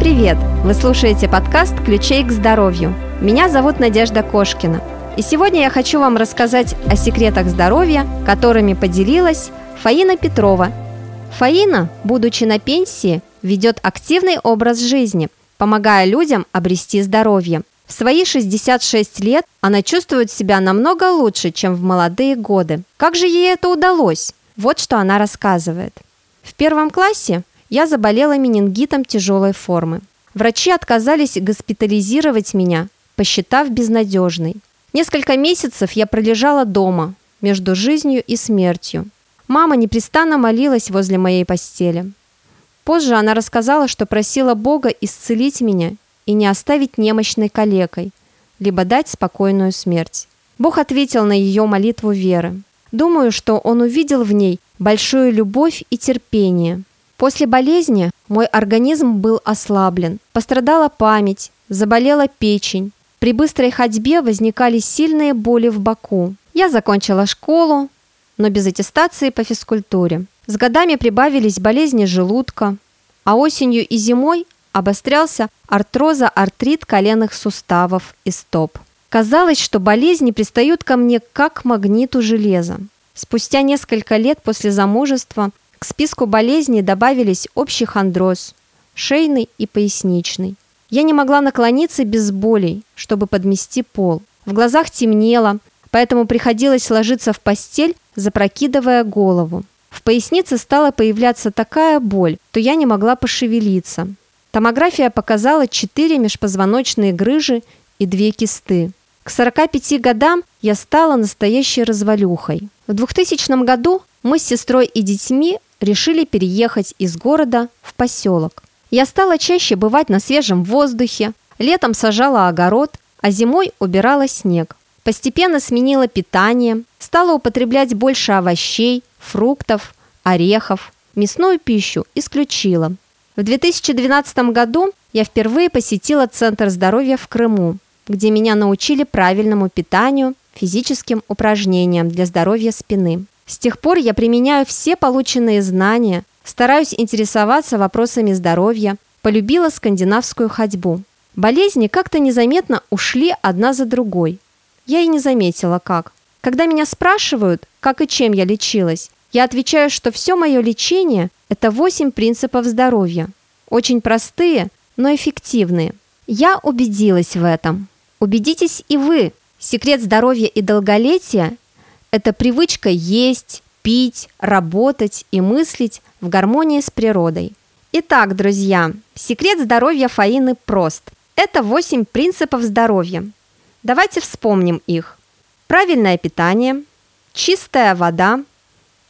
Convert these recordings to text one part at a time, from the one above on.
привет! Вы слушаете подкаст «Ключей к здоровью». Меня зовут Надежда Кошкина. И сегодня я хочу вам рассказать о секретах здоровья, которыми поделилась Фаина Петрова. Фаина, будучи на пенсии, ведет активный образ жизни, помогая людям обрести здоровье. В свои 66 лет она чувствует себя намного лучше, чем в молодые годы. Как же ей это удалось? Вот что она рассказывает. В первом классе я заболела менингитом тяжелой формы. Врачи отказались госпитализировать меня, посчитав безнадежной. Несколько месяцев я пролежала дома, между жизнью и смертью. Мама непрестанно молилась возле моей постели. Позже она рассказала, что просила Бога исцелить меня и не оставить немощной калекой, либо дать спокойную смерть. Бог ответил на ее молитву веры. Думаю, что он увидел в ней большую любовь и терпение – После болезни мой организм был ослаблен, пострадала память, заболела печень. При быстрой ходьбе возникали сильные боли в боку. Я закончила школу, но без аттестации по физкультуре. С годами прибавились болезни желудка, а осенью и зимой обострялся артроза-артрит коленных суставов и стоп. Казалось, что болезни пристают ко мне как к магниту железа. Спустя несколько лет после замужества к списку болезней добавились общий хондроз, шейный и поясничный. Я не могла наклониться без болей, чтобы подмести пол. В глазах темнело, поэтому приходилось ложиться в постель, запрокидывая голову. В пояснице стала появляться такая боль, что я не могла пошевелиться. Томография показала 4 межпозвоночные грыжи и 2 кисты. К 45 годам я стала настоящей развалюхой. В 2000 году мы с сестрой и детьми решили переехать из города в поселок. Я стала чаще бывать на свежем воздухе, летом сажала огород, а зимой убирала снег. Постепенно сменила питание, стала употреблять больше овощей, фруктов, орехов, мясную пищу исключила. В 2012 году я впервые посетила Центр здоровья в Крыму, где меня научили правильному питанию, физическим упражнениям для здоровья спины. С тех пор я применяю все полученные знания, стараюсь интересоваться вопросами здоровья, полюбила скандинавскую ходьбу. Болезни как-то незаметно ушли одна за другой. Я и не заметила, как. Когда меня спрашивают, как и чем я лечилась, я отвечаю, что все мое лечение – это 8 принципов здоровья. Очень простые, но эффективные. Я убедилась в этом. Убедитесь и вы. Секрет здоровья и долголетия это привычка есть, пить, работать и мыслить в гармонии с природой. Итак, друзья, секрет здоровья Фаины прост. Это 8 принципов здоровья. Давайте вспомним их. Правильное питание, чистая вода,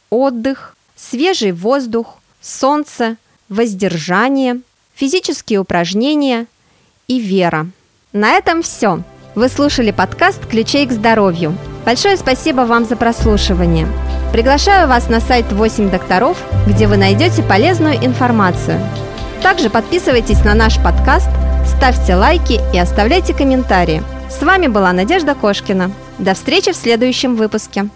отдых, свежий воздух, солнце, воздержание, физические упражнения и вера. На этом все. Вы слушали подкаст «Ключей к здоровью». Большое спасибо вам за прослушивание. Приглашаю вас на сайт 8 докторов, где вы найдете полезную информацию. Также подписывайтесь на наш подкаст, ставьте лайки и оставляйте комментарии. С вами была Надежда Кошкина. До встречи в следующем выпуске.